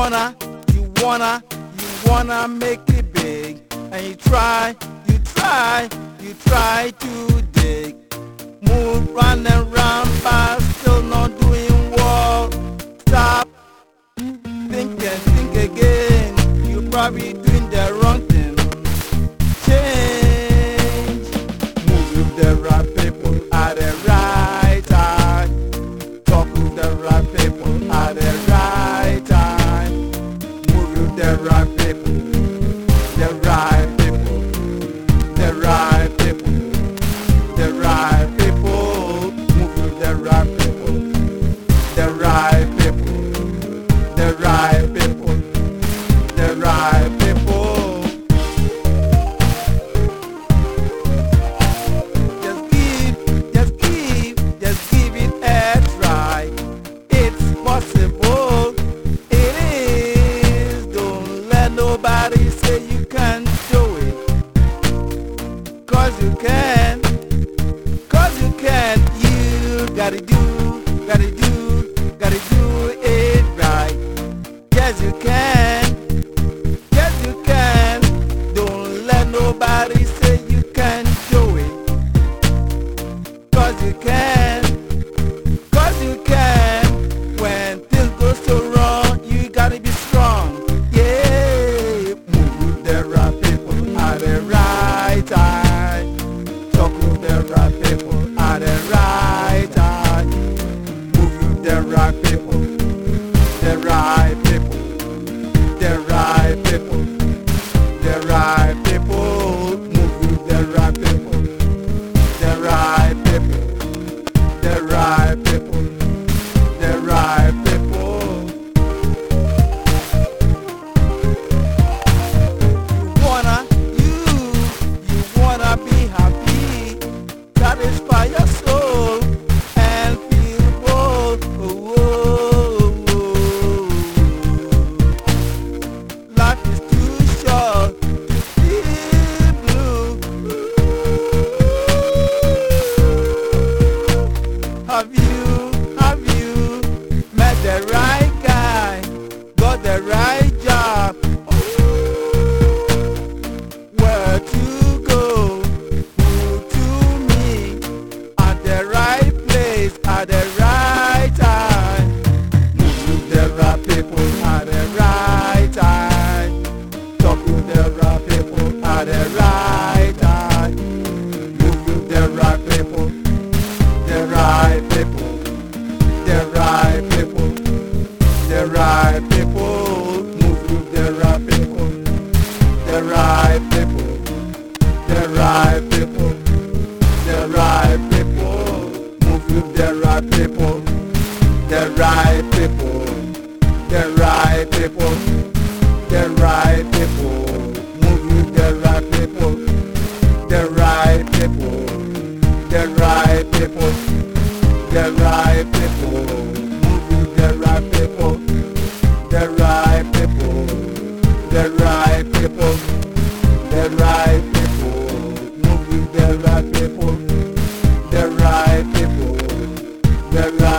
wanna, you wanna, you wanna make it big. And you try, you try, you try to dig. Move run and round, but still not doing well. Stop, think and think again. You probably do. nobody say you can't do it. Cause you can, cause you can, you gotta do, gotta do. right eye, Talk with the right people at the right eye, Move with the right people. The right people. The right people. right people, the right people, the right people. Move with the right people, the right people, the right people, the right people. Move with the right people, the right people, the right people, the right people. Move with the right people, the right people, the right.